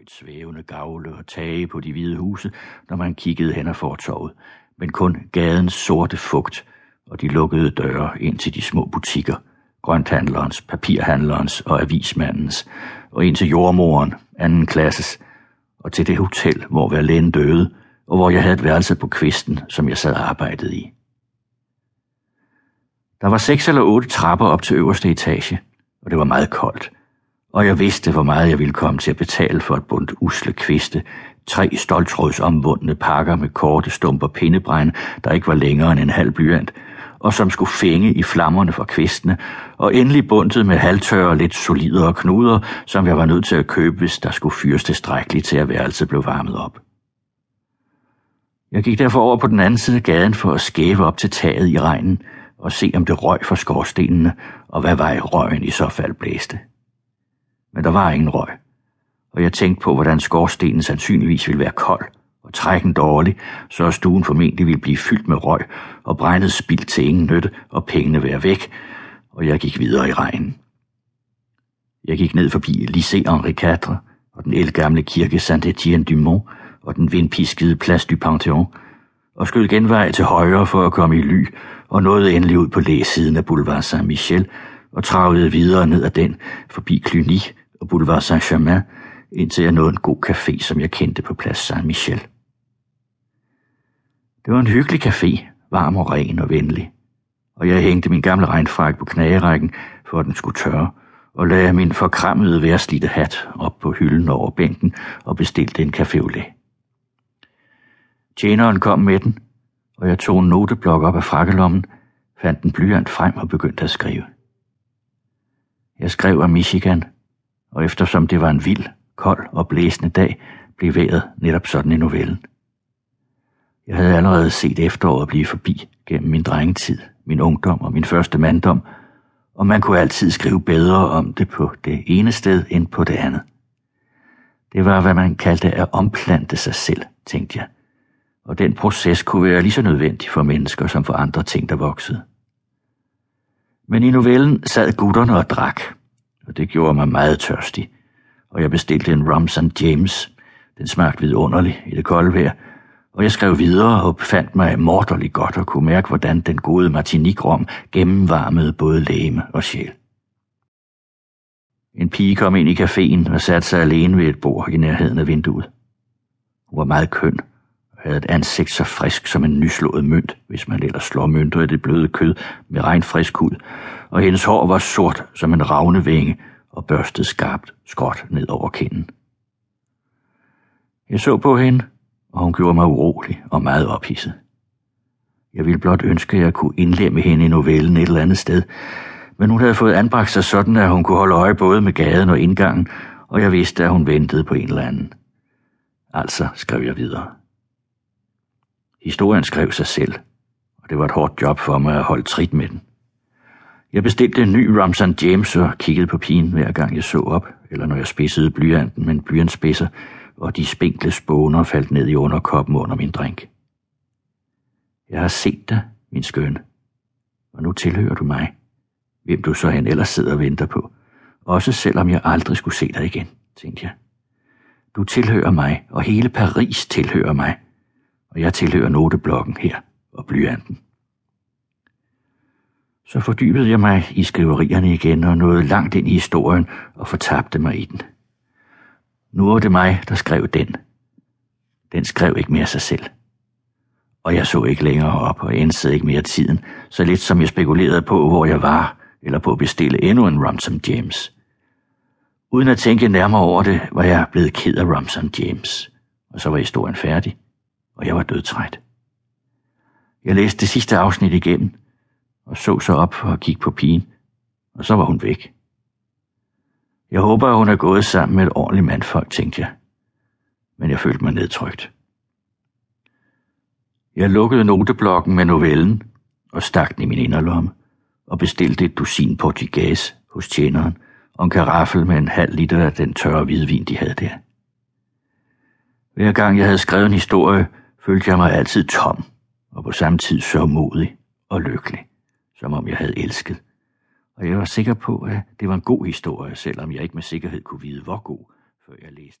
højt svævende gavle og tage på de hvide huse, når man kiggede hen ad fortorvet, men kun gadens sorte fugt og de lukkede døre ind til de små butikker, grønthandlerens, papirhandlerens og avismandens, og ind til jordmoren, anden klasses, og til det hotel, hvor Verlaine døde, og hvor jeg havde et værelse på kvisten, som jeg sad og arbejdede i. Der var seks eller otte trapper op til øverste etage, og det var meget koldt. Og jeg vidste, hvor meget jeg ville komme til at betale for et bundt usle kviste, tre stoltrådsomvundne pakker med korte stumper pindebrænde, der ikke var længere end en halv blyant, og som skulle fænge i flammerne fra kvistene, og endelig bundet med halvtørre lidt solidere knuder, som jeg var nødt til at købe, hvis der skulle fyres tilstrækkeligt til, at værelset blev varmet op. Jeg gik derfor over på den anden side af gaden for at skæve op til taget i regnen og se, om det røg fra skorstenene, og hvad vej røgen i så fald blæste. Men der var ingen røg, og jeg tænkte på, hvordan skorstenen sandsynligvis ville være kold og trækken dårlig, så stuen formentlig ville blive fyldt med røg og brændet spild til ingen nytte og pengene være væk, og jeg gik videre i regnen. Jeg gik ned forbi Lycée Henri IV og den elgamle kirke Saint-Étienne du Mont og den vindpiskede Place du Panthéon, og skød genvej til højre for at komme i ly, og nåede endelig ud på læsiden af Boulevard Saint-Michel, og travlede videre ned ad den, forbi Cluny og Boulevard Saint-Germain, indtil jeg nåede en god café, som jeg kendte på Place Saint-Michel. Det var en hyggelig café, varm og ren og venlig, og jeg hængte min gamle regnfrak på knagerækken, for at den skulle tørre, og lagde min forkrammede værslidte hat op på hylden over bænken og bestilte en café au lait. Tjeneren kom med den, og jeg tog en noteblok op af frakkelommen, fandt en blyant frem og begyndte at skrive. Jeg skrev om Michigan, og eftersom det var en vild, kold og blæsende dag, blev vejret netop sådan i novellen. Jeg havde allerede set efteråret blive forbi gennem min drengetid, min ungdom og min første manddom, og man kunne altid skrive bedre om det på det ene sted end på det andet. Det var, hvad man kaldte at omplante sig selv, tænkte jeg. Og den proces kunne være lige så nødvendig for mennesker som for andre ting, der voksede. Men i novellen sad gutterne og drak, og det gjorde mig meget tørstig, og jeg bestilte en Rum St. James. Den smagte vidunderligt i det kolde vejr, og jeg skrev videre og fandt mig morderligt godt og kunne mærke, hvordan den gode martinikrom gennemvarmede både læme og sjæl. En pige kom ind i caféen og satte sig alene ved et bord i nærheden af vinduet. Hun var meget køn havde et ansigt så frisk som en nyslået mønt, hvis man ellers slår mønter i det bløde kød med ren frisk hud, og hendes hår var sort som en ravne vinge og børstet skarpt skråt ned over kinden. Jeg så på hende, og hun gjorde mig urolig og meget ophidset. Jeg ville blot ønske, at jeg kunne indlemme hende i novellen et eller andet sted, men hun havde fået anbragt sig sådan, at hun kunne holde øje både med gaden og indgangen, og jeg vidste, at hun ventede på en eller anden. Altså skrev jeg videre. Historien skrev sig selv, og det var et hårdt job for mig at holde trit med den. Jeg bestilte en ny Ramsan James og kiggede på pigen hver gang jeg så op, eller når jeg spidsede blyanten med en blyantspidser, og de spinkle spåner faldt ned i underkoppen under min drink. Jeg har set dig, min skønne, og nu tilhører du mig, hvem du så hen ellers sidder og venter på, også selvom jeg aldrig skulle se dig igen, tænkte jeg. Du tilhører mig, og hele Paris tilhører mig, og jeg tilhører noteblokken her og blyanten. Så fordybede jeg mig i skriverierne igen og nåede langt ind i historien og fortabte mig i den. Nu var det mig, der skrev den. Den skrev ikke mere sig selv. Og jeg så ikke længere op og indsede ikke mere tiden, så lidt som jeg spekulerede på, hvor jeg var, eller på at bestille endnu en Rumsam James. Uden at tænke nærmere over det, var jeg blevet ked af Rumsam James, og så var historien færdig, og jeg var dødtræt. Jeg læste det sidste afsnit igennem, og så så op for at kigge på pigen, og så var hun væk. Jeg håber, at hun er gået sammen med et ordentligt mandfolk, tænkte jeg. Men jeg følte mig nedtrykt. Jeg lukkede noteblokken med novellen og stak den i min inderlomme og bestilte et dusin portugais hos tjeneren og en karaffel med en halv liter af den tørre hvidvin, de havde der. Hver gang jeg havde skrevet en historie, følte jeg mig altid tom og på samme tid så modig og lykkelig, som om jeg havde elsket. Og jeg var sikker på, at det var en god historie, selvom jeg ikke med sikkerhed kunne vide, hvor god, før jeg læste